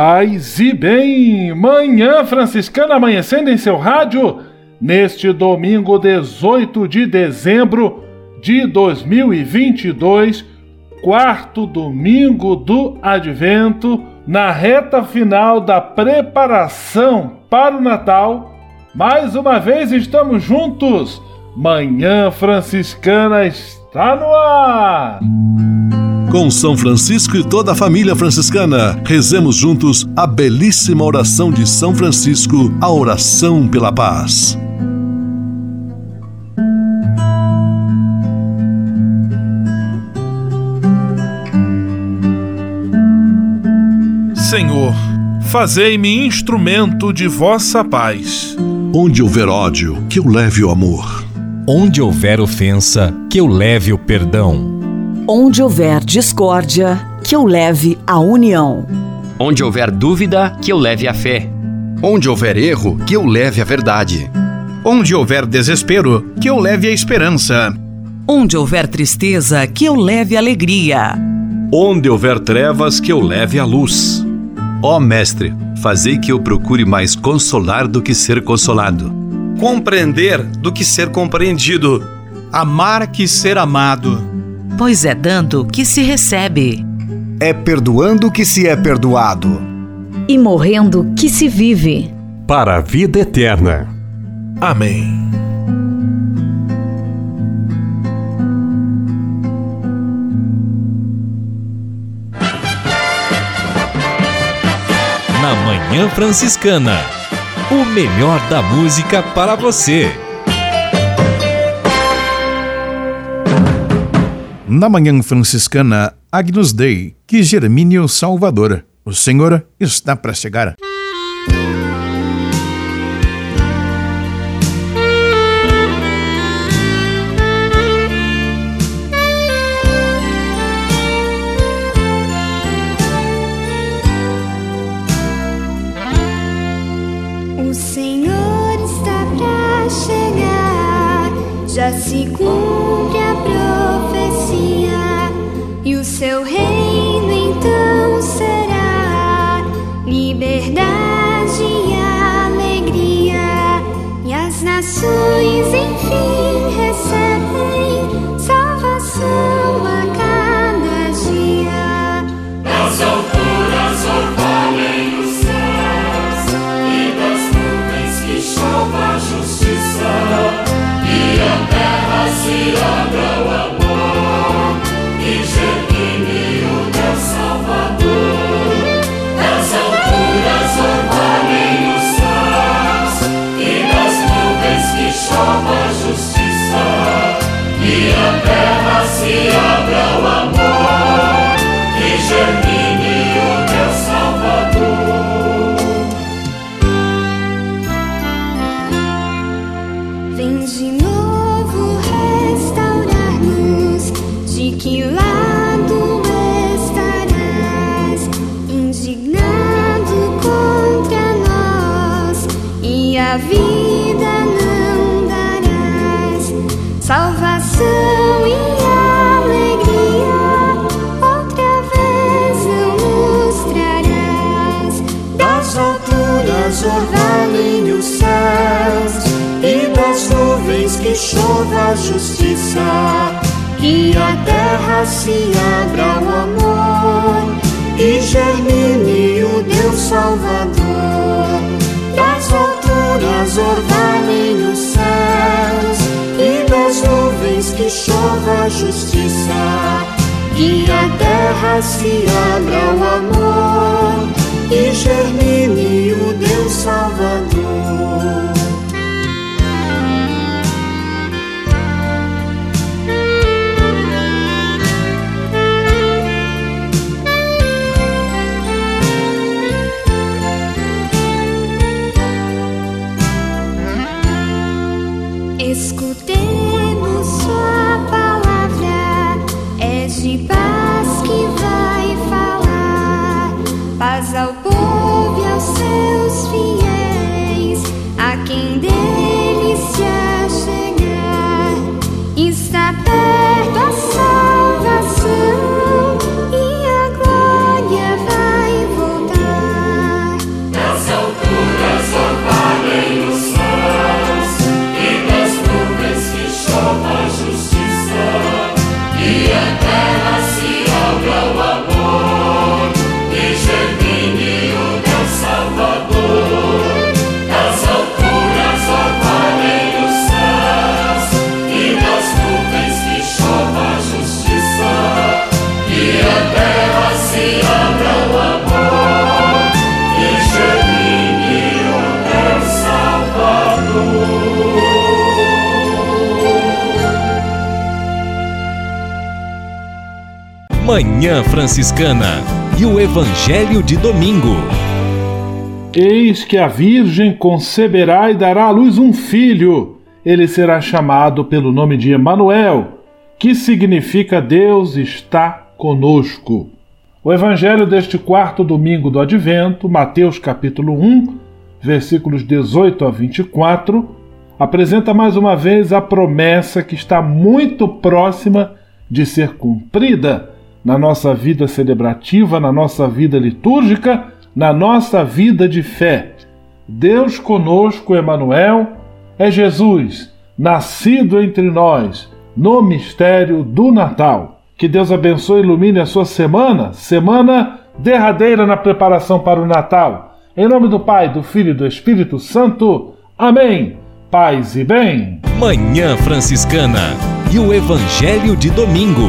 Paz e bem, Manhã Franciscana amanhecendo em seu rádio, neste domingo 18 de dezembro de 2022, quarto domingo do Advento, na reta final da preparação para o Natal. Mais uma vez estamos juntos, Manhã Franciscana está no ar! Com São Francisco e toda a família franciscana, rezemos juntos a belíssima oração de São Francisco, a oração pela paz. Senhor, fazei-me instrumento de vossa paz. Onde houver ódio, que eu leve o amor. Onde houver ofensa, que eu leve o perdão. Onde houver discórdia, que eu leve a união. Onde houver dúvida, que eu leve a fé. Onde houver erro, que eu leve a verdade. Onde houver desespero, que eu leve a esperança. Onde houver tristeza, que eu leve alegria. Onde houver trevas, que eu leve a luz. Ó oh, Mestre, fazei que eu procure mais consolar do que ser consolado. Compreender do que ser compreendido. Amar que ser amado pois é dando que se recebe. É perdoando que se é perdoado. E morrendo que se vive. Para a vida eterna. Amém. Na Manhã Franciscana. O melhor da música para você. Na manhã franciscana Agnus Dei, que Germínio Salvador. O Senhor está para chegar. O Senhor está para chegar, já se cumpre justiça e a terra se abra o amor chova a justiça e a terra se abra o amor justiça e a terra se abra o amor e germine o Deus Salvador. Das alturas orvalhem os céus e das nuvens que chova a justiça e a terra se abra o amor e germine o Deus Salvador. Manhã Franciscana e o Evangelho de Domingo. Eis que a Virgem conceberá e dará à luz um filho. Ele será chamado pelo nome de Emanuel, que significa Deus está conosco. O evangelho deste quarto domingo do Advento, Mateus capítulo 1, versículos 18 a 24, apresenta mais uma vez a promessa que está muito próxima de ser cumprida na nossa vida celebrativa, na nossa vida litúrgica, na nossa vida de fé. Deus conosco, Emanuel, é Jesus, nascido entre nós no mistério do Natal. Que Deus abençoe e ilumine a sua semana, semana derradeira na preparação para o Natal. Em nome do Pai, do Filho e do Espírito Santo. Amém. Paz e bem. Manhã Franciscana e o Evangelho de Domingo.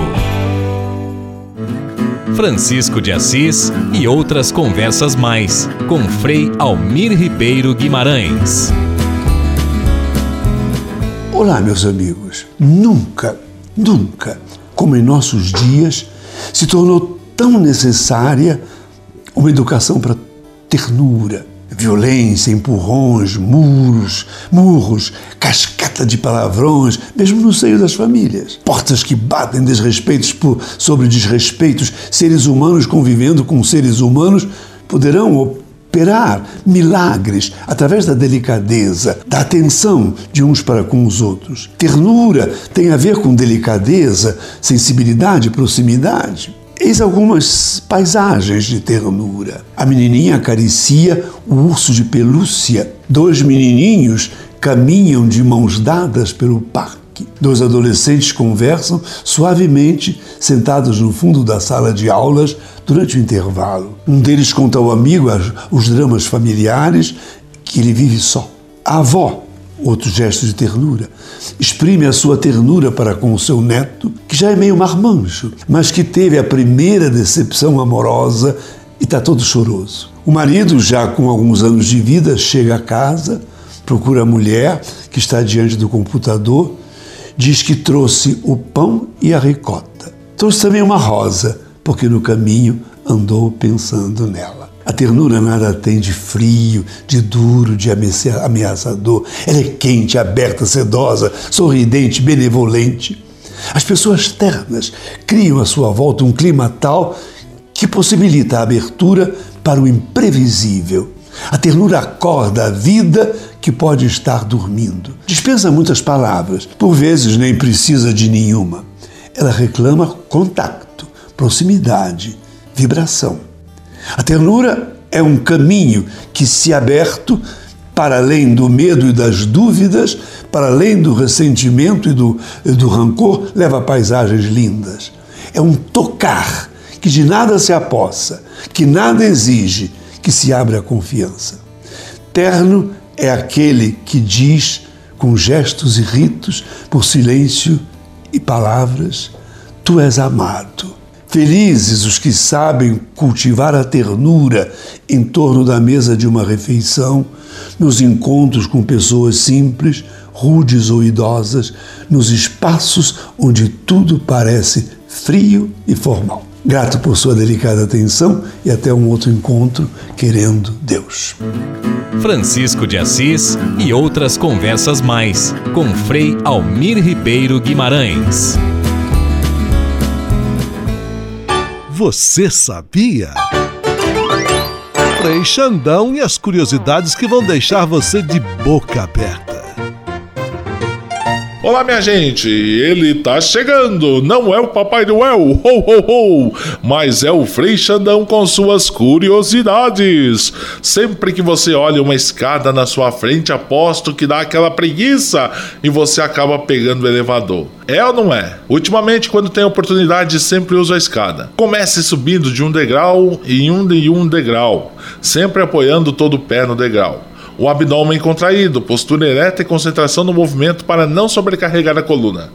Francisco de Assis e outras conversas mais com Frei Almir Ribeiro Guimarães. Olá, meus amigos. Nunca, nunca como em nossos dias, se tornou tão necessária uma educação para ternura, violência, empurrões, muros, murros, cascata de palavrões, mesmo no seio das famílias. Portas que batem desrespeitos por, sobre desrespeitos, seres humanos convivendo com seres humanos poderão operar milagres através da delicadeza, da atenção de uns para com os outros. Ternura tem a ver com delicadeza, sensibilidade, proximidade. Eis algumas paisagens de ternura. A menininha acaricia o urso de pelúcia. Dois menininhos caminham de mãos dadas pelo parque. Dois adolescentes conversam suavemente, sentados no fundo da sala de aulas durante o intervalo. Um deles conta ao amigo os dramas familiares que ele vive só. A avó, outro gesto de ternura, exprime a sua ternura para com o seu neto, que já é meio marmanjo, mas que teve a primeira decepção amorosa e está todo choroso. O marido, já com alguns anos de vida, chega a casa, procura a mulher que está diante do computador diz que trouxe o pão e a ricota. Trouxe também uma rosa, porque no caminho andou pensando nela. A ternura nada tem de frio, de duro, de ameaçador. Ela é quente, aberta, sedosa, sorridente, benevolente. As pessoas ternas criam à sua volta um clima tal que possibilita a abertura para o imprevisível. A ternura acorda a vida que pode estar dormindo. Dispensa muitas palavras, por vezes nem precisa de nenhuma. Ela reclama contato, proximidade, vibração. A ternura é um caminho que, se aberto, para além do medo e das dúvidas, para além do ressentimento e do, e do rancor, leva a paisagens lindas. É um tocar que de nada se apossa, que nada exige, que se abre a confiança. Terno é aquele que diz com gestos e ritos, por silêncio e palavras: Tu és amado. Felizes os que sabem cultivar a ternura em torno da mesa de uma refeição, nos encontros com pessoas simples, rudes ou idosas, nos espaços onde tudo parece frio e formal. Grato por sua delicada atenção e até um outro encontro, querendo Deus. Francisco de Assis e outras conversas mais com Frei Almir Ribeiro Guimarães. Você sabia? Frei Xandão e as curiosidades que vão deixar você de boca aberta. Olá, minha gente, ele tá chegando. Não é o Papai Noel, ho, ho, ho, mas é o Frei Xandão com suas curiosidades. Sempre que você olha uma escada na sua frente, aposto que dá aquela preguiça e você acaba pegando o elevador. É ou não é? Ultimamente, quando tem oportunidade, sempre uso a escada. Comece subindo de um degrau em um de um degrau, sempre apoiando todo o pé no degrau o abdômen contraído, postura ereta e concentração no movimento para não sobrecarregar a coluna.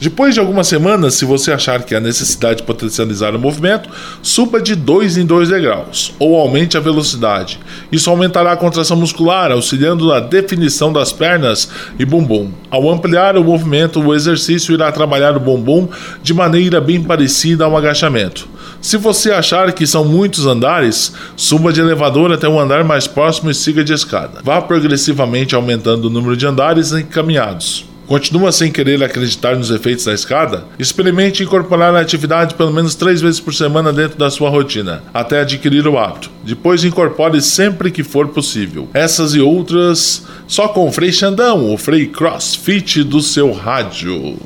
Depois de algumas semanas, se você achar que há necessidade de potencializar o movimento, suba de 2 em 2 degraus ou aumente a velocidade. Isso aumentará a contração muscular, auxiliando na definição das pernas e bumbum. Ao ampliar o movimento, o exercício irá trabalhar o bumbum de maneira bem parecida a um agachamento. Se você achar que são muitos andares, suba de elevador até um andar mais próximo e siga de escada. Vá progressivamente aumentando o número de andares encaminhados. Continua sem querer acreditar nos efeitos da escada? Experimente incorporar a atividade pelo menos três vezes por semana dentro da sua rotina, até adquirir o hábito. Depois incorpore sempre que for possível. Essas e outras só com o Frei Xandão, o Frei Crossfit do seu rádio.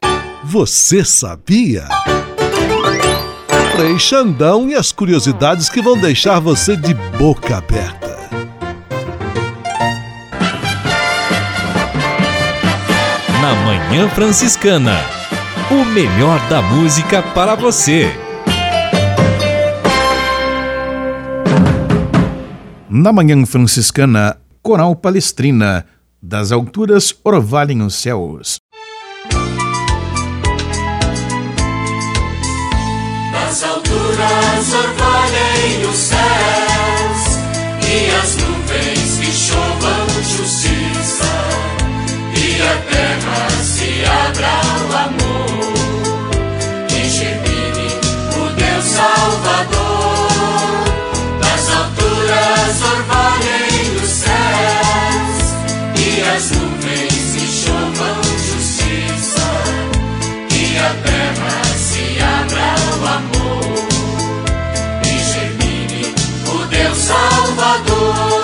Você sabia? Frei Xandão e as curiosidades que vão deixar você de boca aberta. na Manhã Franciscana. O melhor da música para você. Na Manhã Franciscana, Coral Palestrina, das alturas orvalhem os céus. Alturas orvalhem os céus e as nuvens que chovam justiça e a terra se abra o amor e germine o Deus Salvador. Das alturas orvalhem Salvador.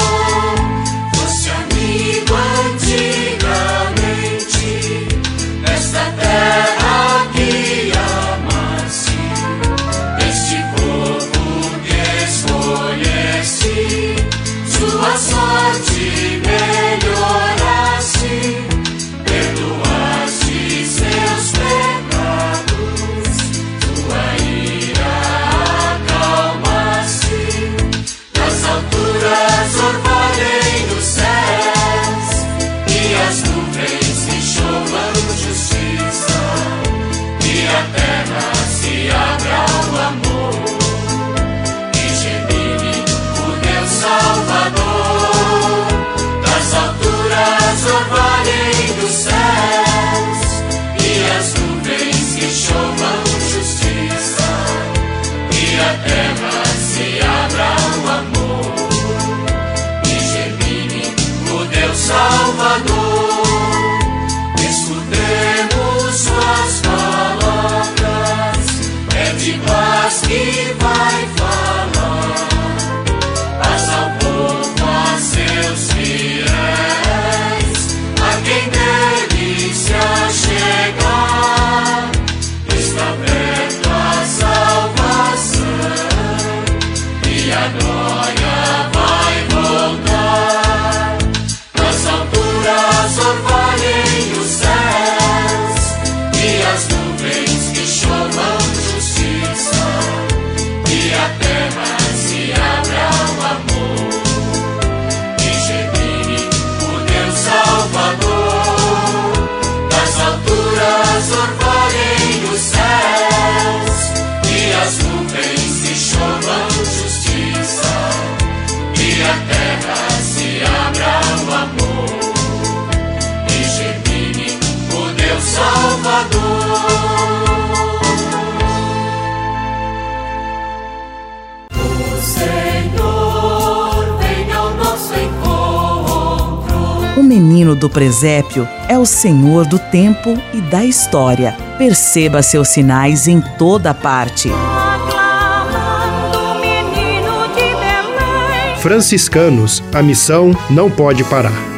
Do presépio é o Senhor do tempo e da história. Perceba seus sinais em toda parte. Franciscanos, a missão não pode parar.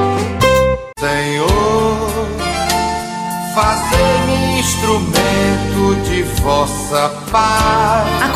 De vossa paz.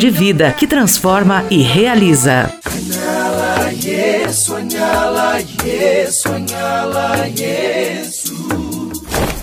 de vida que transforma e realiza. Sonhala, yes, sonhala, yes, sonhala, yes.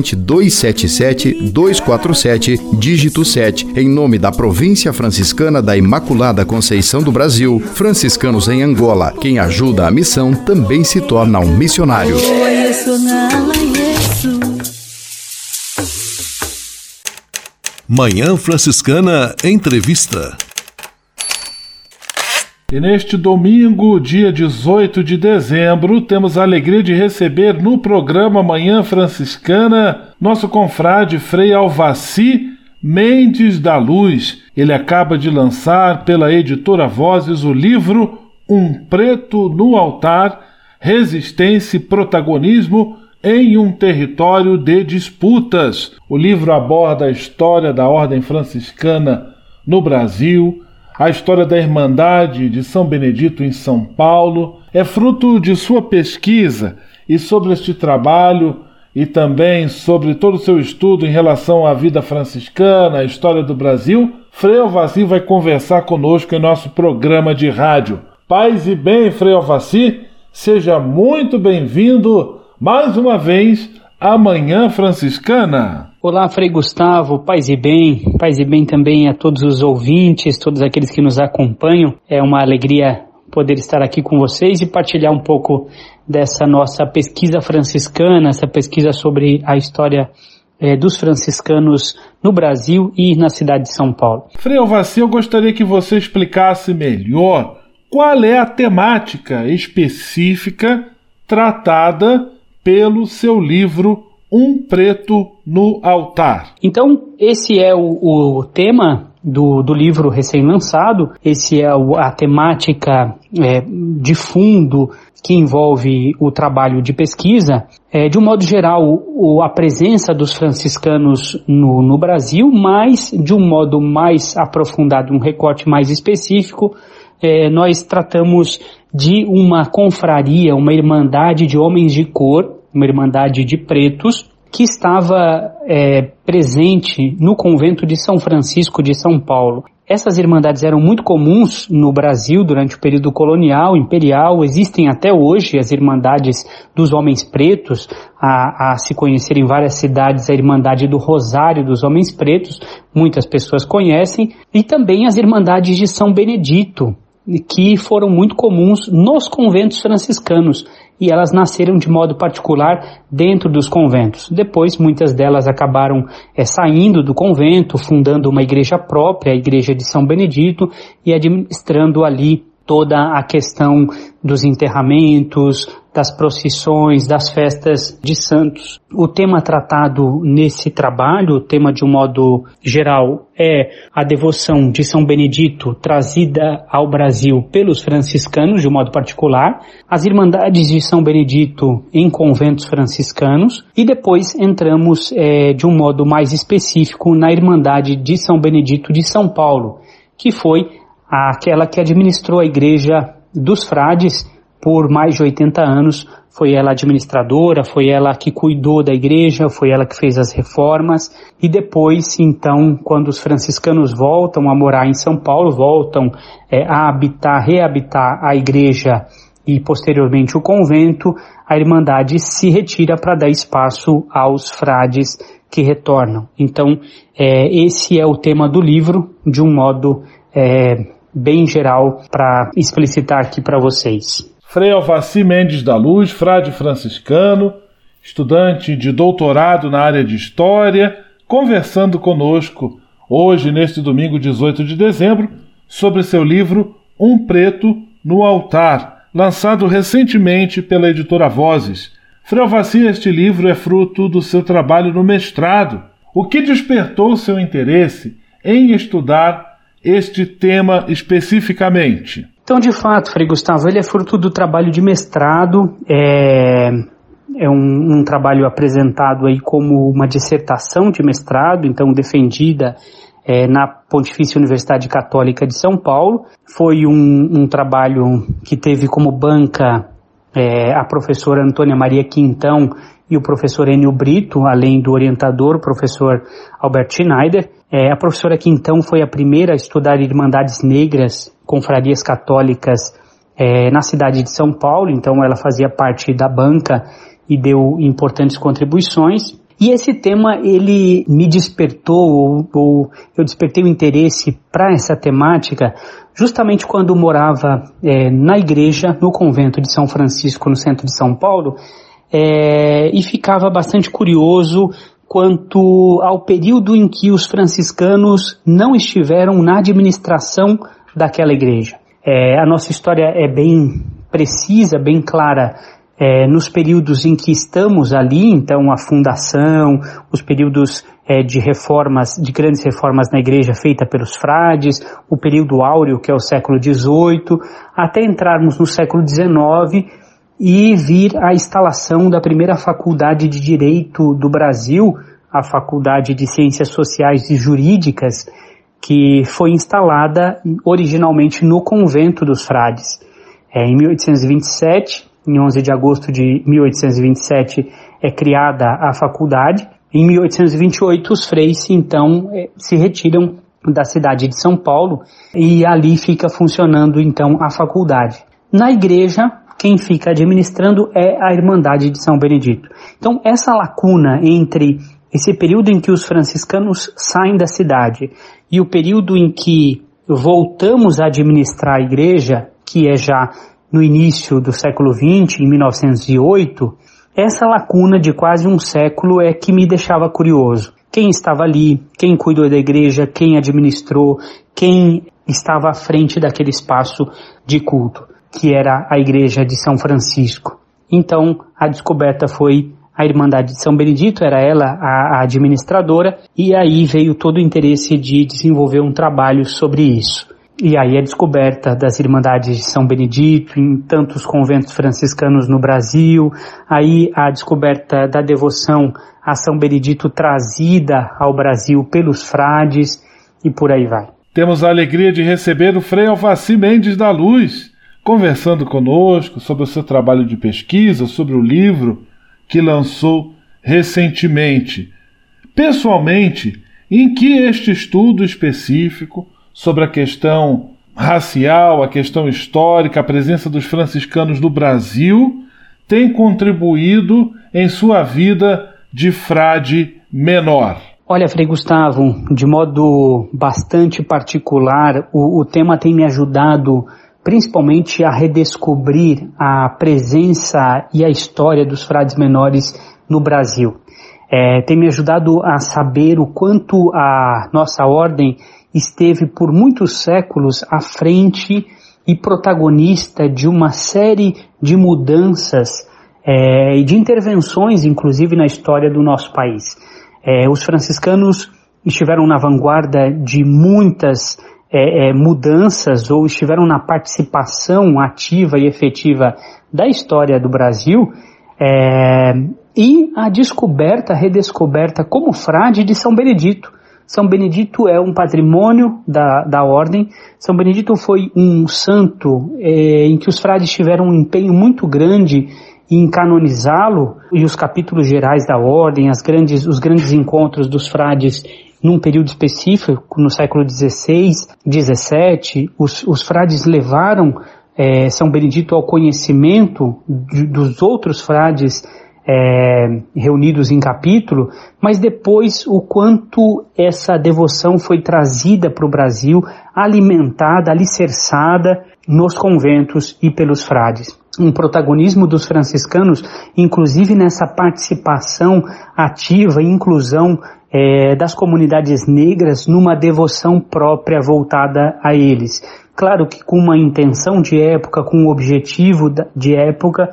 277-247, dígito 7, em nome da Província Franciscana da Imaculada Conceição do Brasil, franciscanos em Angola. Quem ajuda a missão também se torna um missionário. Manhã Franciscana Entrevista. E neste domingo, dia 18 de dezembro, temos a alegria de receber no programa Manhã Franciscana nosso confrade Frei Alvaci Mendes da Luz. Ele acaba de lançar pela editora Vozes o livro Um Preto no Altar: Resistência e Protagonismo em um território de disputas. O livro aborda a história da ordem franciscana no Brasil, a história da Irmandade de São Benedito em São Paulo. É fruto de sua pesquisa e sobre este trabalho e também sobre todo o seu estudo em relação à vida franciscana, a história do Brasil, Frei Alvaci vai conversar conosco em nosso programa de rádio. Paz e bem, Frei Alvaci, seja muito bem-vindo mais uma vez à Manhã Franciscana. Olá, Frei Gustavo, paz e bem, paz e bem também a todos os ouvintes, todos aqueles que nos acompanham. É uma alegria poder estar aqui com vocês e partilhar um pouco dessa nossa pesquisa franciscana, essa pesquisa sobre a história eh, dos franciscanos no Brasil e na cidade de São Paulo. Frei Alvaci, eu gostaria que você explicasse melhor qual é a temática específica tratada pelo seu livro Um Preto no Altar. Então, esse é o, o tema do, do livro recém-lançado, esse é a temática é, de fundo que envolve o trabalho de pesquisa. É, de um modo geral, o, a presença dos franciscanos no, no Brasil, mas de um modo mais aprofundado, um recorte mais específico, é, nós tratamos de uma confraria, uma irmandade de homens de cor, uma irmandade de pretos, que estava é, presente no convento de São Francisco de São Paulo. Essas irmandades eram muito comuns no Brasil durante o período colonial, imperial. Existem até hoje as irmandades dos homens pretos, a, a, se conhecer em várias cidades a Irmandade do Rosário dos Homens Pretos, muitas pessoas conhecem, e também as irmandades de São Benedito, que foram muito comuns nos conventos franciscanos e elas nasceram de modo particular dentro dos conventos. Depois, muitas delas acabaram é, saindo do convento, fundando uma igreja própria, a Igreja de São Benedito, e administrando ali toda a questão dos enterramentos, das procissões, das festas de santos. O tema tratado nesse trabalho, o tema de um modo geral, é a devoção de São Benedito trazida ao Brasil pelos franciscanos, de um modo particular, as irmandades de São Benedito em conventos franciscanos, e depois entramos é, de um modo mais específico na Irmandade de São Benedito de São Paulo, que foi aquela que administrou a igreja dos frades por mais de 80 anos. Foi ela administradora, foi ela que cuidou da igreja, foi ela que fez as reformas. E depois, então, quando os franciscanos voltam a morar em São Paulo, voltam é, a habitar, reabitar a igreja e posteriormente o convento, a Irmandade se retira para dar espaço aos frades que retornam. Então, é, esse é o tema do livro, de um modo é, bem geral, para explicitar aqui para vocês. Frei Alvaci Mendes da Luz, frade franciscano, estudante de doutorado na área de História, conversando conosco hoje, neste domingo 18 de dezembro, sobre seu livro Um Preto no Altar, lançado recentemente pela editora Vozes. Frei Alvaci, este livro é fruto do seu trabalho no mestrado. O que despertou seu interesse em estudar este tema especificamente? Então, de fato, Frei Gustavo, ele é fruto do trabalho de mestrado, é, é um, um, trabalho apresentado aí como uma dissertação de mestrado, então defendida é, na Pontifícia Universidade Católica de São Paulo. Foi um, um trabalho que teve como banca é, a professora Antônia Maria Quintão e o professor Enio Brito, além do orientador, o professor Albert Schneider. É, a professora Quintão foi a primeira a estudar Irmandades Negras, confrarias católicas é, na cidade de São Paulo, então ela fazia parte da banca e deu importantes contribuições. E esse tema ele me despertou, ou, ou eu despertei o interesse para essa temática justamente quando morava é, na igreja, no convento de São Francisco, no centro de São Paulo, é, e ficava bastante curioso quanto ao período em que os franciscanos não estiveram na administração daquela igreja. É, a nossa história é bem precisa, bem clara é, nos períodos em que estamos ali, então a fundação, os períodos é, de reformas, de grandes reformas na igreja feita pelos frades, o período áureo, que é o século XVIII, até entrarmos no século XIX e vir a instalação da primeira faculdade de Direito do Brasil, a Faculdade de Ciências Sociais e Jurídicas, que foi instalada originalmente no convento dos frades. É, em 1827, em 11 de agosto de 1827, é criada a faculdade. Em 1828, os freis, então, é, se retiram da cidade de São Paulo e ali fica funcionando, então, a faculdade. Na igreja, quem fica administrando é a Irmandade de São Benedito. Então, essa lacuna entre esse período em que os franciscanos saem da cidade e o período em que voltamos a administrar a igreja, que é já no início do século XX, em 1908, essa lacuna de quase um século é que me deixava curioso. Quem estava ali, quem cuidou da igreja, quem administrou, quem estava à frente daquele espaço de culto, que era a igreja de São Francisco. Então, a descoberta foi a Irmandade de São Benedito, era ela a, administradora, e aí veio todo o interesse de desenvolver um trabalho sobre isso. E aí a descoberta das Irmandades de São Benedito em tantos conventos franciscanos no Brasil, aí a descoberta da devoção a São Benedito trazida ao Brasil pelos frades e por aí vai. Temos a alegria de receber o Frei Alvaci Mendes da Luz, conversando conosco sobre o seu trabalho de pesquisa, sobre o livro que lançou recentemente. Pessoalmente, em que este estudo específico sobre a questão racial, a questão histórica, a presença dos franciscanos no Brasil tem contribuído em sua vida de frade menor? Olha, Frei Gustavo, de modo bastante particular, o, o tema tem me ajudado principalmente a redescobrir a presença e a história dos frades menores no Brasil. É, tem me ajudado a saber o quanto a nossa ordem esteve por muitos séculos à frente e protagonista de uma série de mudanças é, e de intervenções, inclusive na história do nosso país. É, os franciscanos estiveram na vanguarda de muitas é, é, mudanças ou estiveram na participação ativa e efetiva da história do Brasil é, e a descoberta, a redescoberta como frade de São Benedito. São Benedito é um patrimônio da, da ordem. São Benedito foi um santo é, em que os frades tiveram um empenho muito grande em canonizá-lo e os capítulos gerais da ordem, as grandes, os grandes encontros dos frades num período específico, no século XVI, XVII, os, os frades levaram é, São Benedito ao conhecimento de, dos outros frades é, reunidos em capítulo, mas depois o quanto essa devoção foi trazida para o Brasil, alimentada, alicerçada nos conventos e pelos frades. Um protagonismo dos franciscanos, inclusive nessa participação ativa e inclusão é, das comunidades negras numa devoção própria voltada a eles. Claro que com uma intenção de época, com um objetivo de época,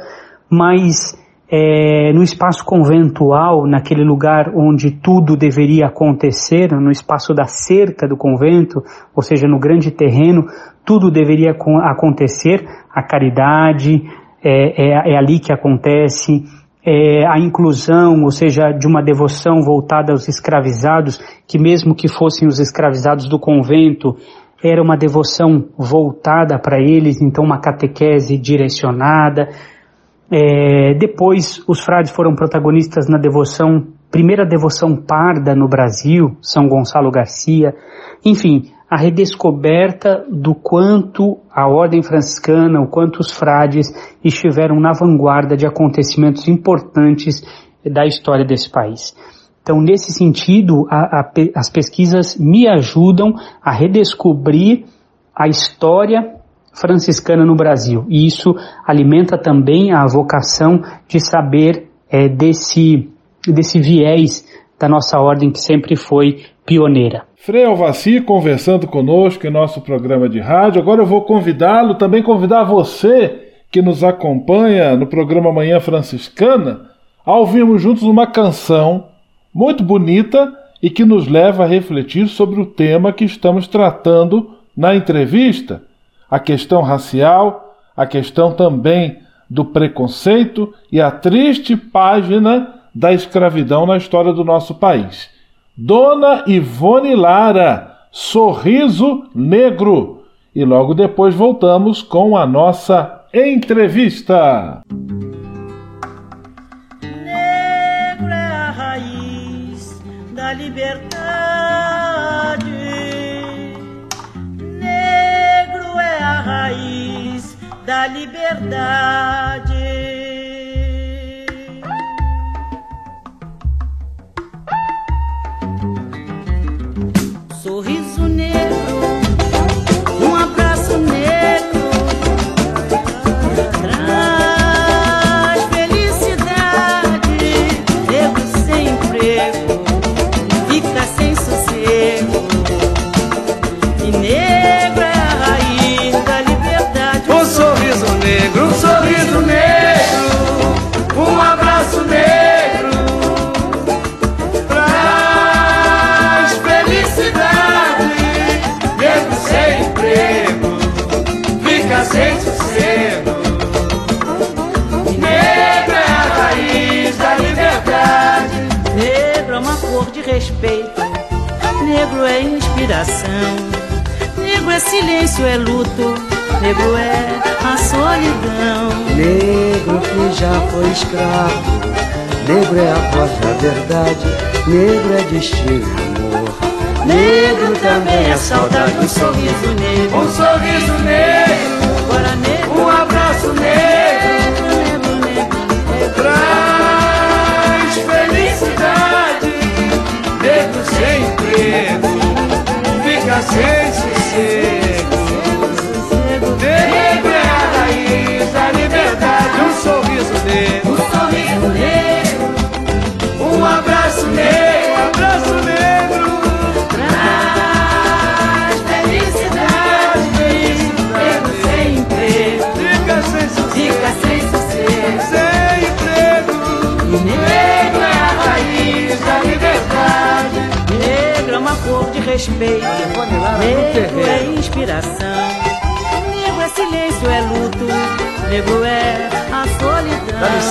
mas é, no espaço conventual, naquele lugar onde tudo deveria acontecer, no espaço da cerca do convento, ou seja, no grande terreno, tudo deveria acontecer, a caridade, é, é, é ali que acontece, é, a inclusão, ou seja, de uma devoção voltada aos escravizados, que mesmo que fossem os escravizados do convento, era uma devoção voltada para eles, então uma catequese direcionada, é, depois, os frades foram protagonistas na devoção, primeira devoção parda no Brasil, São Gonçalo Garcia. Enfim, a redescoberta do quanto a ordem franciscana, o quanto os frades estiveram na vanguarda de acontecimentos importantes da história desse país. Então, nesse sentido, a, a, as pesquisas me ajudam a redescobrir a história franciscana no Brasil. E isso alimenta também a vocação de saber é, desse, desse viés da nossa ordem que sempre foi pioneira. Frei Alvaci conversando conosco em nosso programa de rádio. Agora eu vou convidá-lo, também convidar você que nos acompanha no programa Manhã Franciscana, a ouvirmos juntos uma canção muito bonita e que nos leva a refletir sobre o tema que estamos tratando na entrevista a questão racial, a questão também do preconceito e a triste página da escravidão na história do nosso país. Dona Ivone Lara, Sorriso Negro. E logo depois voltamos com a nossa entrevista. Negro é a raiz da liberdade. raiz da liberdade. Negro é silêncio, é luto negro é a solidão. Negro que já foi escravo, negro é a voz da verdade, negro é destino, amor. Negro também é saudade, um sorriso negro, um sorriso negro, agora negro, fica sem sossego.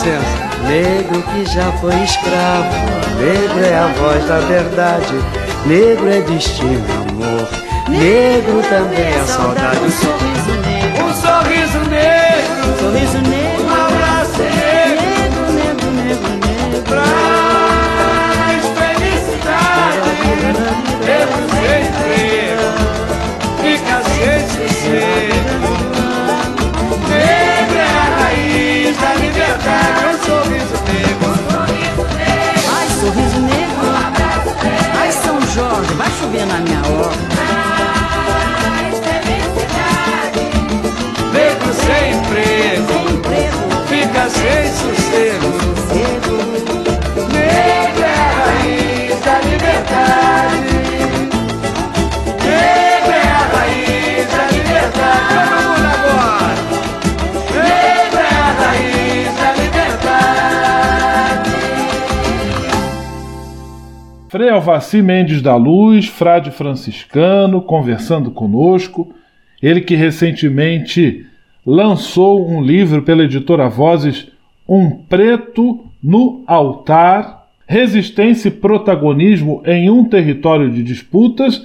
Licença. Negro que já foi escravo, negro é a voz da verdade, negro é destino, amor. Negro também é saudade. Um sorriso negro, um sorriso negro, um sorriso negro, na minha horta. Negro sem emprego, fica sem sossego. Frei Alvaci Mendes da Luz, frade franciscano, conversando conosco. Ele que recentemente lançou um livro pela editora Vozes, Um Preto no Altar, Resistência e Protagonismo em um Território de Disputas,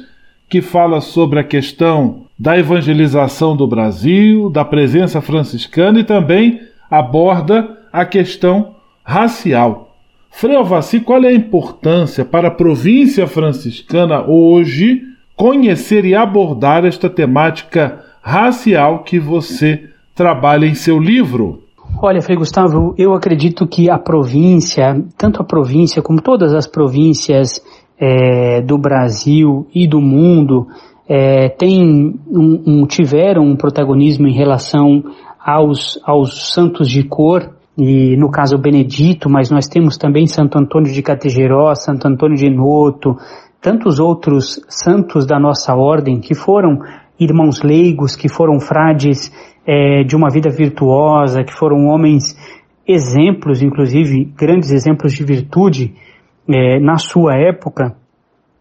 que fala sobre a questão da evangelização do Brasil, da presença franciscana e também aborda a questão racial. Frei Alvaci, qual é a importância para a província franciscana hoje conhecer e abordar esta temática racial que você trabalha em seu livro? Olha, Frei Gustavo, eu acredito que a província, tanto a província como todas as províncias é, do Brasil e do mundo, é, tem um, um, tiveram um protagonismo em relação aos, aos santos de cor, e no caso Benedito, mas nós temos também Santo Antônio de Categeró, Santo Antônio de Noto, tantos outros santos da nossa ordem que foram irmãos leigos, que foram frades é, de uma vida virtuosa, que foram homens exemplos, inclusive grandes exemplos de virtude é, na sua época,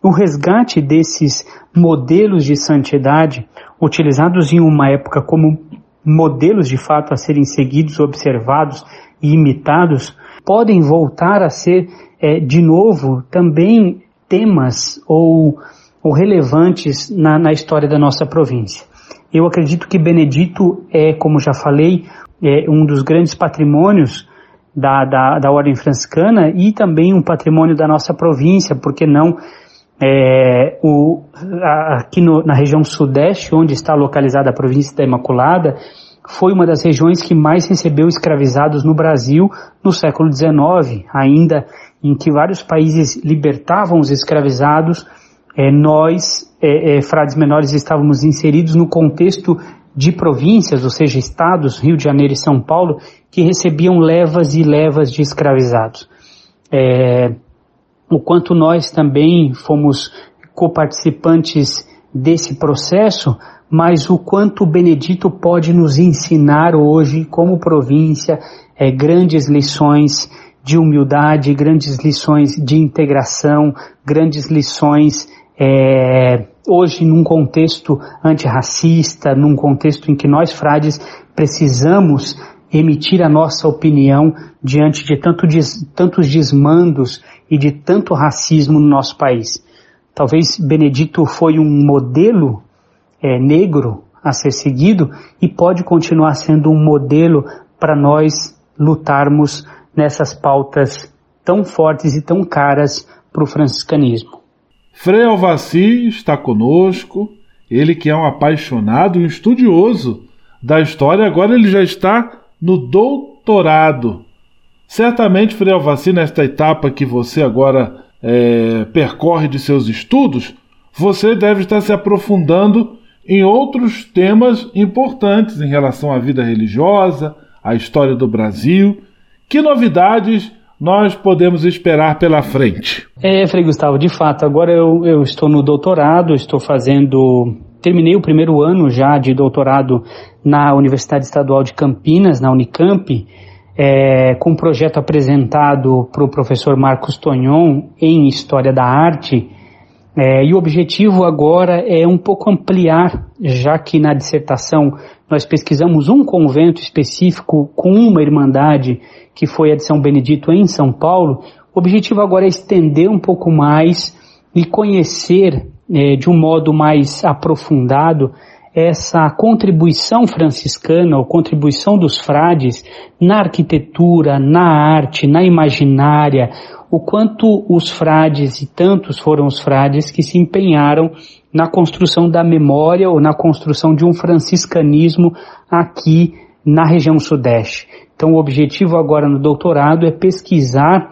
o resgate desses modelos de santidade, utilizados em uma época como modelos de fato a serem seguidos, observados e imitados, podem voltar a ser é, de novo também temas ou, ou relevantes na, na história da nossa província. Eu acredito que Benedito é, como já falei, é um dos grandes patrimônios da, da, da Ordem Franciscana e também um patrimônio da nossa província, porque não é, o, aqui no, na região sudeste, onde está localizada a província da Imaculada, foi uma das regiões que mais recebeu escravizados no Brasil no século XIX, ainda em que vários países libertavam os escravizados, é, nós, é, é, frades menores, estávamos inseridos no contexto de províncias, ou seja, estados, Rio de Janeiro e São Paulo, que recebiam levas e levas de escravizados. O quanto nós também fomos coparticipantes desse processo, mas o quanto Benedito pode nos ensinar hoje, como província, é, grandes lições de humildade, grandes lições de integração, grandes lições é, hoje num contexto antirracista, num contexto em que nós frades precisamos emitir a nossa opinião diante de tanto des, tantos desmandos e de tanto racismo no nosso país. Talvez Benedito foi um modelo é, negro a ser seguido e pode continuar sendo um modelo para nós lutarmos nessas pautas tão fortes e tão caras para o franciscanismo. Frei Alvaci está conosco, ele que é um apaixonado e um estudioso da história, agora ele já está no doutorado. Certamente, Frei Alvaci, nesta etapa que você agora é, percorre de seus estudos, você deve estar se aprofundando em outros temas importantes em relação à vida religiosa, à história do Brasil. Que novidades nós podemos esperar pela frente? É, Frei Gustavo, de fato, agora eu, eu estou no doutorado, estou fazendo. Terminei o primeiro ano já de doutorado na Universidade Estadual de Campinas, na Unicamp, é, com um projeto apresentado para o professor Marcos Tonhon em História da Arte. É, e o objetivo agora é um pouco ampliar, já que na dissertação nós pesquisamos um convento específico com uma irmandade que foi a de São Benedito em São Paulo, o objetivo agora é estender um pouco mais e conhecer é, de um modo mais aprofundado essa contribuição franciscana ou contribuição dos frades na arquitetura, na arte, na imaginária, o quanto os frades, e tantos foram os frades que se empenharam na construção da memória ou na construção de um franciscanismo aqui na região sudeste. Então, o objetivo agora no doutorado é pesquisar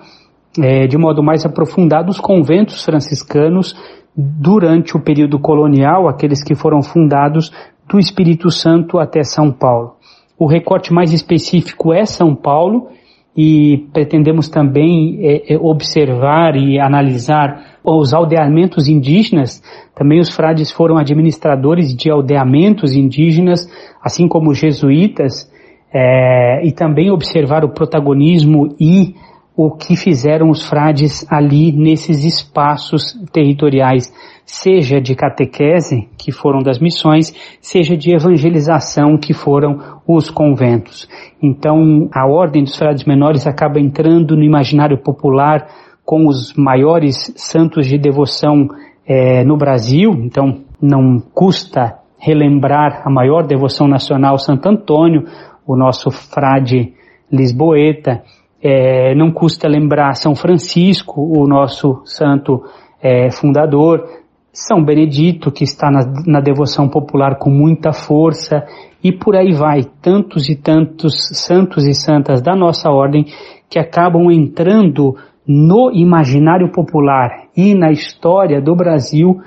é, de modo mais aprofundado os conventos franciscanos durante o período colonial, aqueles que foram fundados do Espírito Santo até São Paulo. O recorte mais específico é São Paulo e pretendemos também é, é, observar e analisar os aldeamentos indígenas. Também os frades foram administradores de aldeamentos indígenas, assim como os jesuítas, é, e também observar o protagonismo e o que fizeram os frades ali nesses espaços territoriais, seja de catequese, que foram das missões, seja de evangelização, que foram os conventos. Então, a ordem dos frades menores acaba entrando no imaginário popular com os maiores santos de devoção é, no Brasil, então não custa relembrar a maior devoção nacional, Santo Antônio, o nosso frade lisboeta, é, não custa lembrar São Francisco, o nosso santo é, fundador, São Benedito, que está na, na, devoção popular com muita força, e por aí vai, tantos e tantos santos e santas da nossa ordem que acabam entrando no imaginário popular e na história do Brasil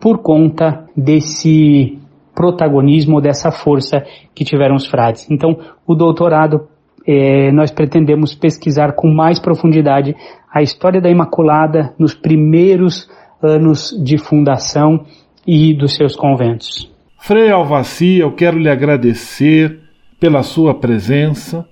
por conta desse protagonismo, dessa força que tiveram os frades. Então, o doutorado é, nós pretendemos pesquisar com mais profundidade a história da Imaculada nos primeiros anos de fundação e dos seus conventos. Frei Alvaci, eu quero lhe agradecer pela sua presença,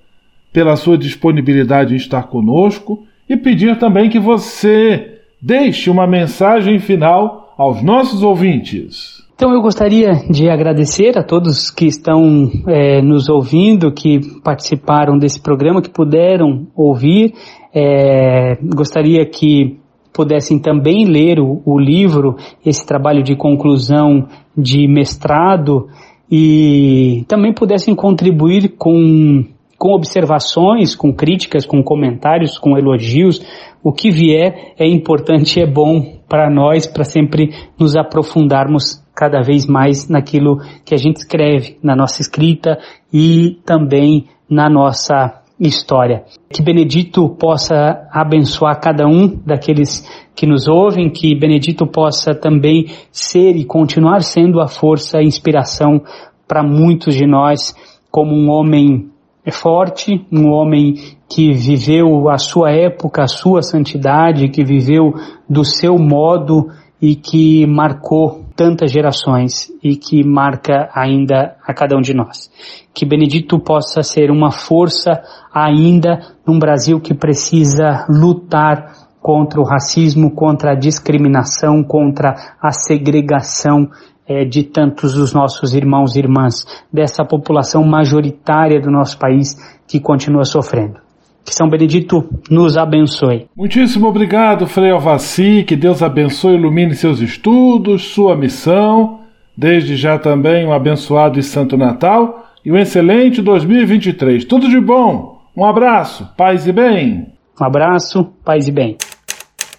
pela sua disponibilidade em estar conosco e pedir também que você deixe uma mensagem final aos nossos ouvintes. Então eu gostaria de agradecer a todos que estão é, nos ouvindo, que participaram desse programa, que puderam ouvir. É, gostaria que pudessem também ler o, o, livro, esse trabalho de conclusão de mestrado e também pudessem contribuir com, com observações, com críticas, com comentários, com elogios. O que vier é importante e é bom para nós, para sempre nos aprofundarmos cada vez mais naquilo que a gente escreve, na nossa escrita e também na nossa história. Que Benedito possa abençoar cada um daqueles que nos ouvem, que Benedito possa também ser e continuar sendo a força e inspiração para muitos de nós, como um homem forte, um homem que viveu a sua época, a sua santidade, que viveu do seu modo e que marcou tantas gerações e que marca ainda a cada um de nós. Que Benedito possa ser uma força ainda num Brasil que precisa lutar contra o racismo, contra a discriminação, contra a segregação é, de tantos dos nossos irmãos e irmãs, dessa população majoritária do nosso país que continua sofrendo. Que São Benedito nos abençoe. Muitíssimo obrigado, Frei Alvaci. Que Deus abençoe e ilumine seus estudos, sua missão. Desde já também um abençoado e santo Natal e um excelente 2023. Tudo de bom. Um abraço, paz e bem. Um abraço, paz e bem.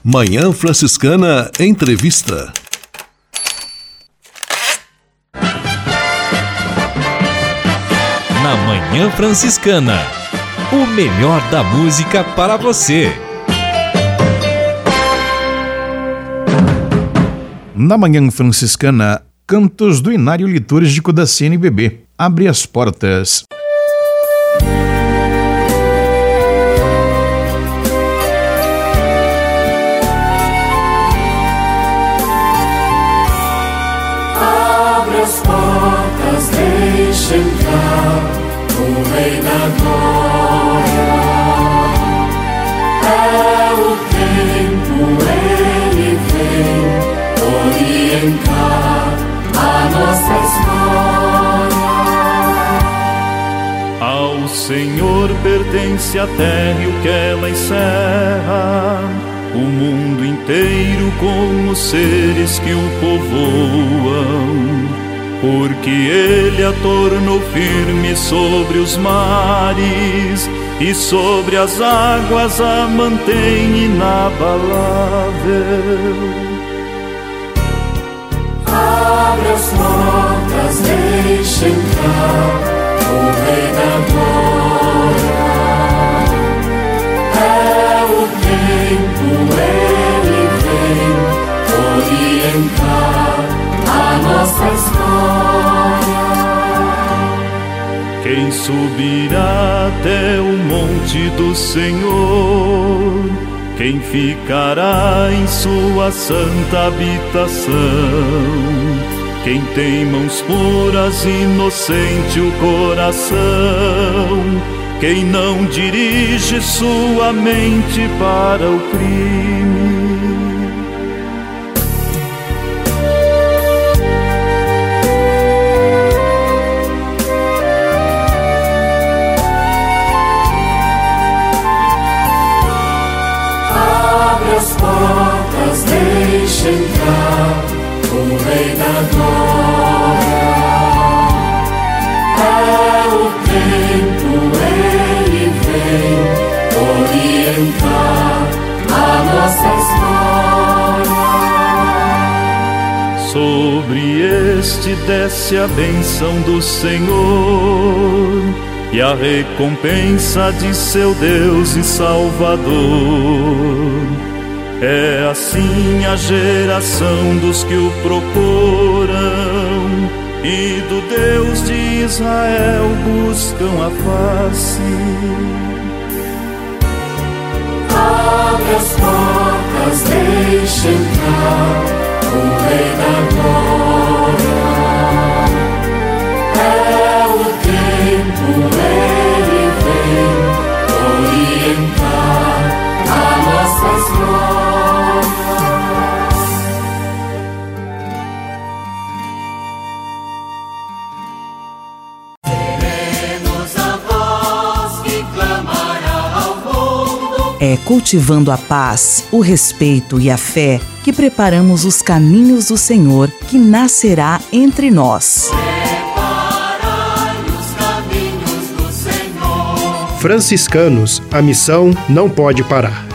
Manhã Franciscana Entrevista. Na Manhã Franciscana o melhor da música para você. Na Manhã Franciscana, cantos do Inário Litúrgico da CNBB. Abre as portas. Abre as portas, deixa nossa história. Ao Senhor pertence a terra e o que ela encerra, o mundo inteiro com os seres que o povoam porque ele a tornou firme sobre os mares e sobre as águas a mantém inabalável. Entrar o Rei da Glória. É o tempo, ele vem entrar na nossa história. Quem subirá até o monte do Senhor? Quem ficará em sua santa habitação? Quem tem mãos puras, inocente o coração? Quem não dirige sua mente para o crime? Desce a bênção do Senhor e a recompensa de seu Deus e Salvador. É assim a geração dos que o procuram e do Deus de Israel buscam a face. Abre as portas, deixa entrar o Rei da Glória. É cultivando a paz, o respeito e a fé que preparamos os caminhos do Senhor que nascerá entre nós. Preparai os caminhos do Senhor. Franciscanos, a missão não pode parar.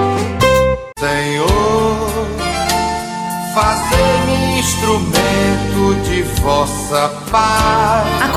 De vossa paz.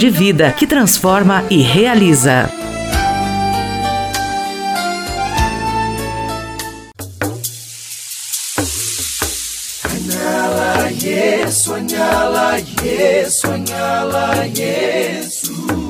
de vida que transforma e realiza. Anyala Yesu, anyala Yesu, anyala Yesu.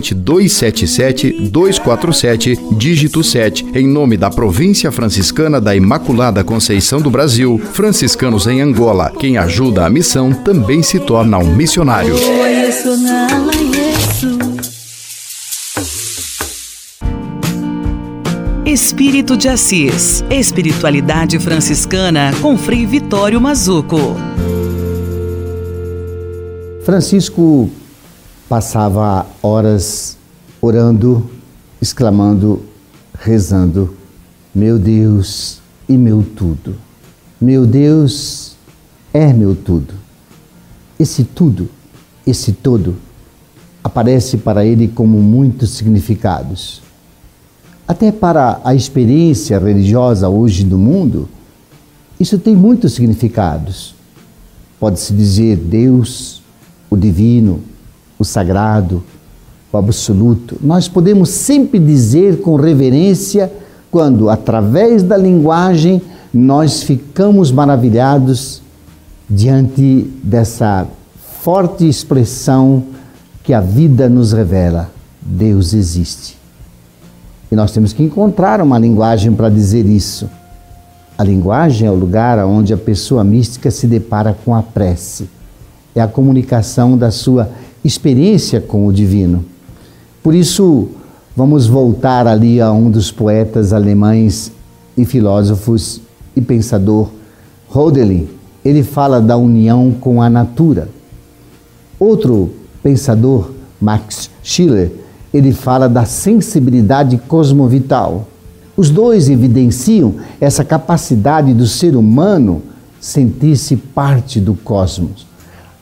277-247, dígito 7, em nome da Província Franciscana da Imaculada Conceição do Brasil, franciscanos em Angola. Quem ajuda a missão também se torna um missionário. Espírito de Assis. Espiritualidade franciscana com Frei Vitório Mazuco. Francisco passava horas orando, exclamando, rezando: Meu Deus e meu tudo. Meu Deus é meu tudo. Esse tudo, esse todo, aparece para ele como muitos significados. Até para a experiência religiosa hoje do mundo, isso tem muitos significados. pode-se dizer Deus, o divino, o sagrado, o absoluto. Nós podemos sempre dizer com reverência quando, através da linguagem, nós ficamos maravilhados diante dessa forte expressão que a vida nos revela: Deus existe. E nós temos que encontrar uma linguagem para dizer isso. A linguagem é o lugar onde a pessoa mística se depara com a prece. É a comunicação da sua experiência com o divino. Por isso, vamos voltar ali a um dos poetas alemães e filósofos e pensador, Hölderlin. Ele fala da união com a natura. Outro pensador, Max Schiller, ele fala da sensibilidade cosmovital. Os dois evidenciam essa capacidade do ser humano sentir-se parte do cosmos.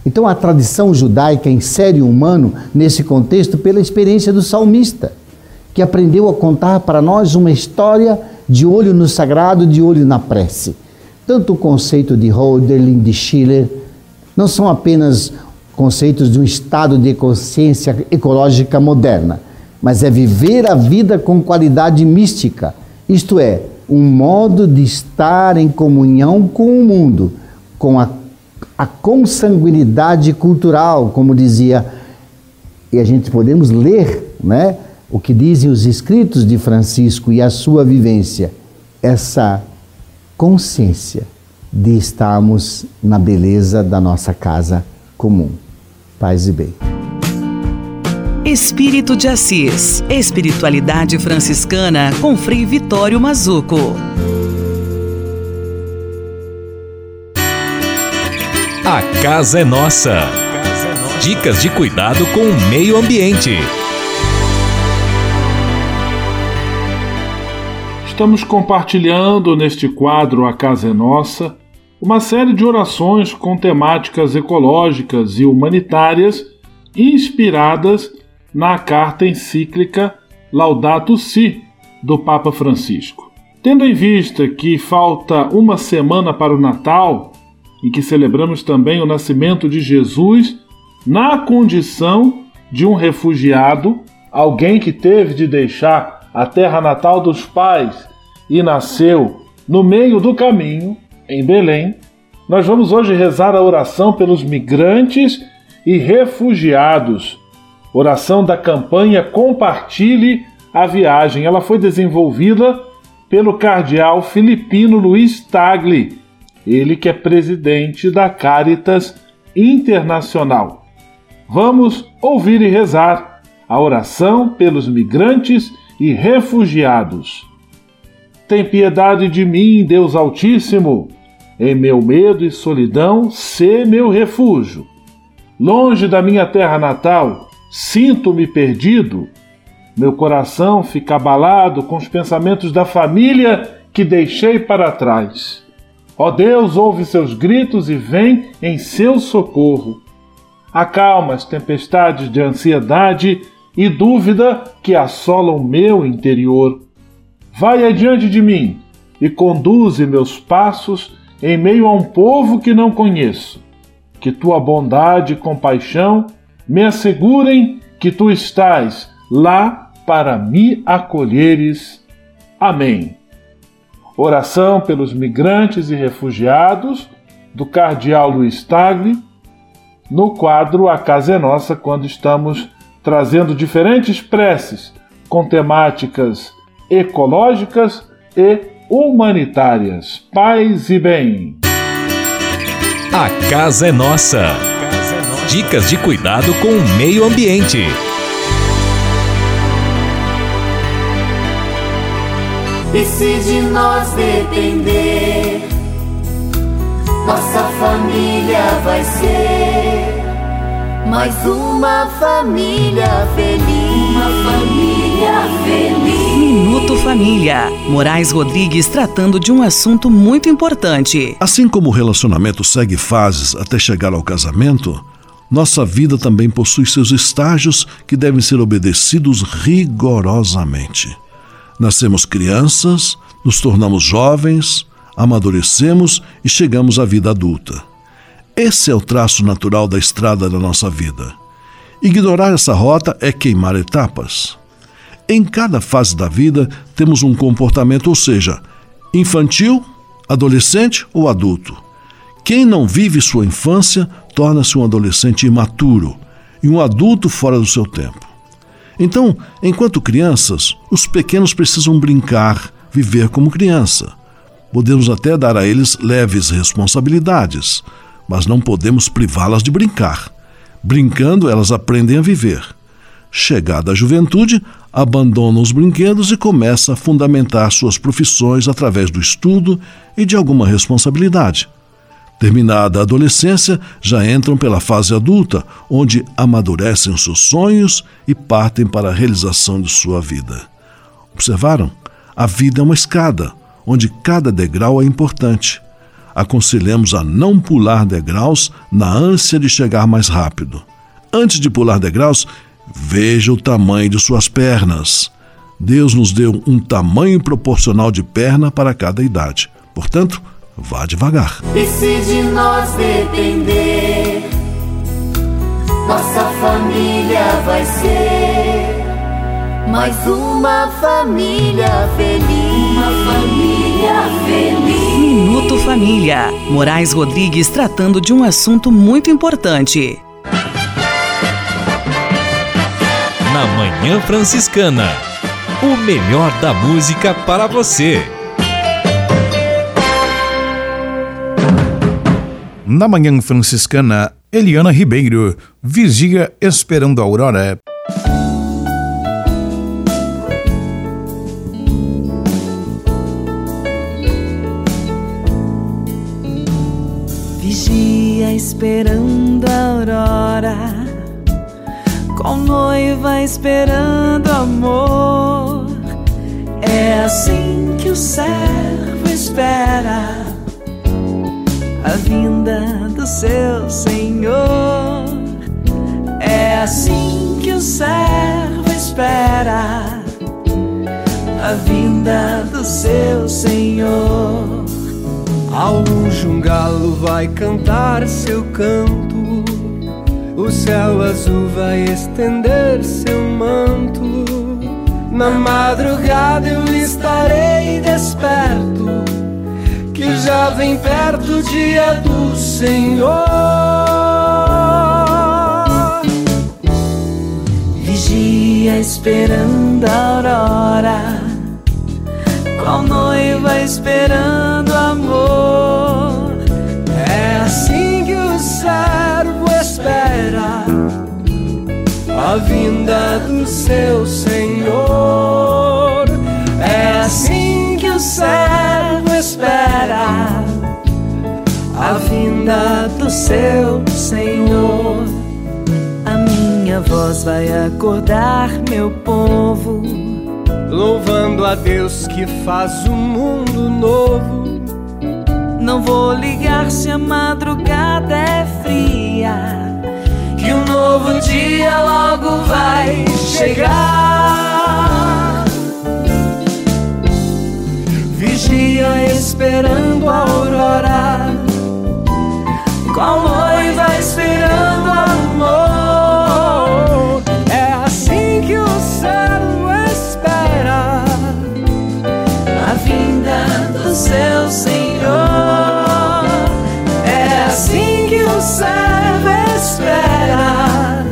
Então a tradição judaica insere o humano nesse contexto pela experiência do salmista, que aprendeu a contar para nós uma história de olho no sagrado, de olho na prece. Tanto o conceito de Hölderlin, de Schiller, não são apenas conceitos de um estado de consciência ecológica moderna, mas é viver a vida com qualidade mística, isto é, um modo de estar em comunhão com o mundo, com a, a consanguinidade cultural, como dizia, e a gente podemos ler, né? O que dizem os escritos de Francisco e a sua vivência, essa consciência de estarmos na beleza da nossa casa comum. Paz e bem. Espírito de Assis. Espiritualidade franciscana com Frei Vitório Mazuco. A casa é nossa. Dicas de cuidado com o meio ambiente. Estamos compartilhando neste quadro A Casa é Nossa uma série de orações com temáticas ecológicas e humanitárias inspiradas na carta encíclica Laudato Si do Papa Francisco. Tendo em vista que falta uma semana para o Natal, em que celebramos também o nascimento de Jesus na condição de um refugiado, alguém que teve de deixar a terra natal dos pais e nasceu no meio do caminho, em Belém, nós vamos hoje rezar a oração pelos migrantes e refugiados. Oração da campanha Compartilhe a Viagem. Ela foi desenvolvida pelo cardeal filipino Luiz Tagli, ele que é presidente da Caritas Internacional. Vamos ouvir e rezar a oração pelos migrantes e refugiados. Tem piedade de mim, Deus Altíssimo em meu medo e solidão, sê meu refúgio. Longe da minha terra natal, sinto-me perdido. Meu coração fica abalado com os pensamentos da família que deixei para trás. Ó Deus, ouve seus gritos e vem em seu socorro. Acalma as tempestades de ansiedade e dúvida que assolam meu interior. Vai adiante de mim e conduze meus passos em meio a um povo que não conheço. Que tua bondade e compaixão me assegurem que tu estás lá para me acolheres. Amém. Oração pelos migrantes e refugiados, do Cardeal Luiz Tagli, no quadro A Casa é Nossa, quando estamos trazendo diferentes preces com temáticas ecológicas e humanitárias. Paz e bem. A casa é nossa. Dicas de cuidado com o meio ambiente. E se de nós depender, nossa família vai ser mais uma família feliz. Uma família feliz. Minuto Família. Moraes Rodrigues tratando de um assunto muito importante. Assim como o relacionamento segue fases até chegar ao casamento, nossa vida também possui seus estágios que devem ser obedecidos rigorosamente. Nascemos crianças, nos tornamos jovens, amadurecemos e chegamos à vida adulta. Esse é o traço natural da estrada da nossa vida. Ignorar essa rota é queimar etapas. Em cada fase da vida temos um comportamento, ou seja, infantil, adolescente ou adulto. Quem não vive sua infância torna-se um adolescente imaturo e um adulto fora do seu tempo. Então, enquanto crianças, os pequenos precisam brincar, viver como criança. Podemos até dar a eles leves responsabilidades, mas não podemos privá-las de brincar. Brincando, elas aprendem a viver. Chegada a juventude, abandonam os brinquedos e começa a fundamentar suas profissões através do estudo e de alguma responsabilidade. Terminada a adolescência, já entram pela fase adulta, onde amadurecem seus sonhos e partem para a realização de sua vida. Observaram? A vida é uma escada, onde cada degrau é importante. Aconselhamos a não pular degraus na ânsia de chegar mais rápido. Antes de pular degraus, veja o tamanho de suas pernas. Deus nos deu um tamanho proporcional de perna para cada idade. Portanto, vá devagar. E se de nós depender, nossa família vai ser mais uma família feliz. Uma família feliz. Minuto Família. Moraes Rodrigues tratando de um assunto muito importante. Na Manhã Franciscana. O melhor da música para você. Na Manhã Franciscana, Eliana Ribeiro vigia esperando a aurora. Vigia esperando a aurora, com noiva esperando amor. É assim que o servo espera a vinda do seu Senhor. É assim que o servo espera a vinda do seu Senhor. Ao longe um galo vai cantar seu canto, o céu azul vai estender seu manto. Na madrugada eu estarei desperto, que já vem perto o dia do Senhor. Vigia esperando a aurora, qual noiva esperando amor. É assim que o servo espera a vinda do seu Senhor. É assim que o servo do seu Senhor. A minha voz vai acordar meu povo, louvando a Deus que faz o um mundo novo. Não vou ligar se a madrugada é fria, que um novo dia logo vai chegar. Vigia esperando a aurora, qual noiva esperando amor. É assim que o servo espera a vinda do seu Senhor. É assim que o servo espera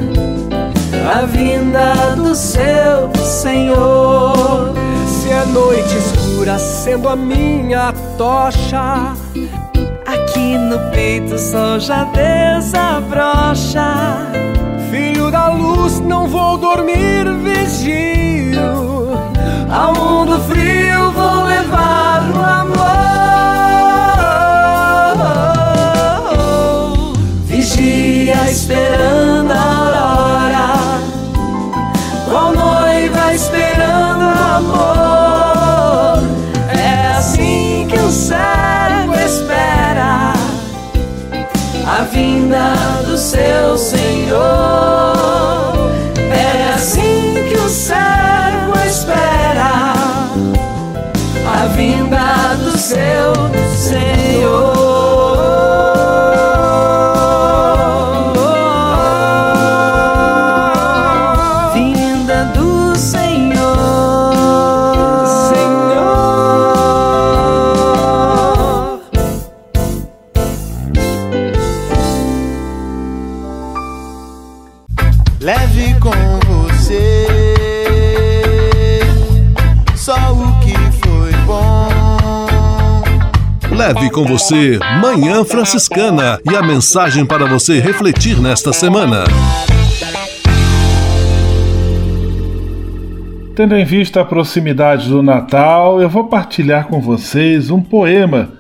a vinda do seu Senhor. Se a noite escura sendo a minha tocha, peito o sol já desabrocha. Filho da luz, não vou dormir, vigio. Ao mundo frio vou levar o amor. Vigia esperando a aurora, qual noiva esperando amor. Vinda do seu Senhor. Leve com você só o que foi bom. Leve com você Manhã Franciscana e a mensagem para você refletir nesta semana. Tendo em vista a proximidade do Natal, eu vou partilhar com vocês um poema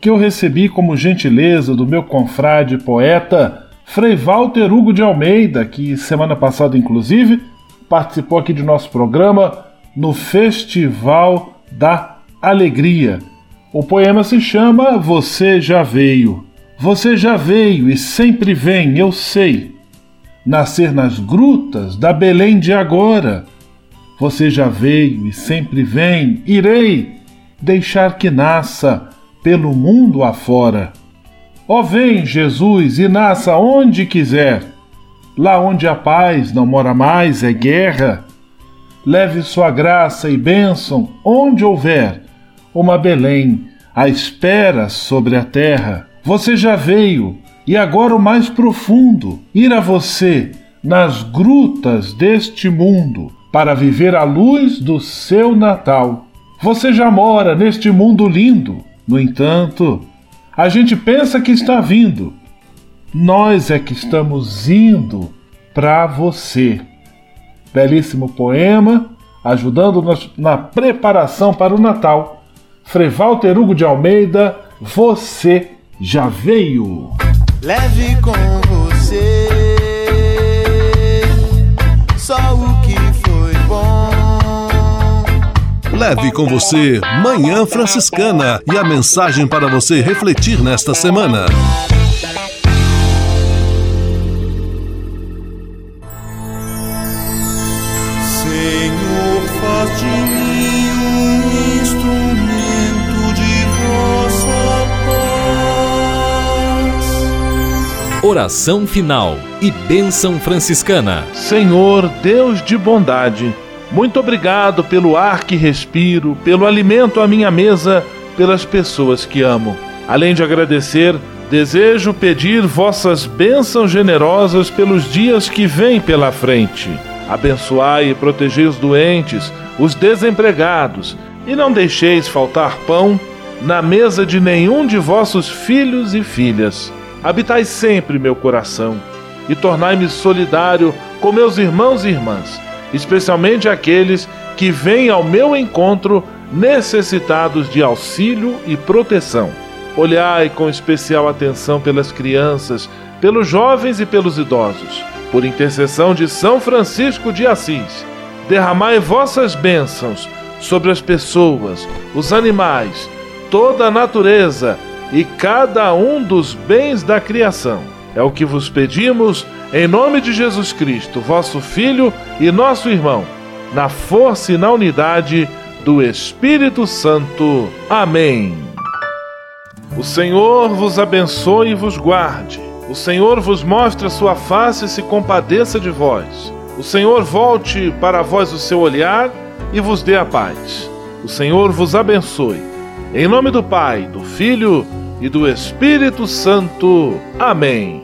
que eu recebi como gentileza do meu confrade poeta Frei Walter Hugo de Almeida, que semana passada, inclusive, participou aqui de nosso programa no Festival da Alegria. O poema se chama Você Já Veio. Você já veio e sempre vem, eu sei. Nascer nas grutas da Belém de agora. Você já veio e sempre vem, irei deixar que nasça pelo mundo afora. Ó, vem, Jesus, e nasça onde quiser. Lá onde a paz não mora mais é guerra. Leve sua graça e bênção onde houver uma Belém à espera sobre a terra. Você já veio, e agora o mais profundo, ir a você nas grutas deste mundo para viver a luz do seu Natal. Você já mora neste mundo lindo, no entanto, a gente pensa que está vindo. Nós é que estamos indo para você. Belíssimo poema, ajudando-nos na preparação para o Natal. Frei Walter Hugo de Almeida, você já veio. Leve com você Leve com você Manhã Franciscana e a mensagem para você refletir nesta semana. Senhor, faz de mim um instrumento de vossa paz. Oração final e bênção franciscana. Senhor, Deus de bondade, muito obrigado pelo ar que respiro, pelo alimento à minha mesa, pelas pessoas que amo. Além de agradecer, desejo pedir vossas bênçãos generosas pelos dias que vêm pela frente. Abençoai e protegei os doentes, os desempregados, e não deixeis faltar pão na mesa de nenhum de vossos filhos e filhas. Habitai sempre meu coração e tornai-me solidário com meus irmãos e irmãs, especialmente aqueles que vêm ao meu encontro necessitados de auxílio e proteção. Olhai com especial atenção pelas crianças, pelos jovens e pelos idosos. Por intercessão de São Francisco de Assis, derramai vossas bênçãos sobre as pessoas, os animais, toda a natureza e cada um dos bens da criação. É o que vos pedimos, em nome de Jesus Cristo, vosso Filho e nosso irmão, na força e na unidade do Espírito Santo. Amém. O Senhor vos abençoe e vos guarde. O Senhor vos mostre a sua face e se compadeça de vós. O Senhor volte para vós o seu olhar e vos dê a paz. O Senhor vos abençoe. Em nome do Pai, do Filho e do Espírito Santo. Amém.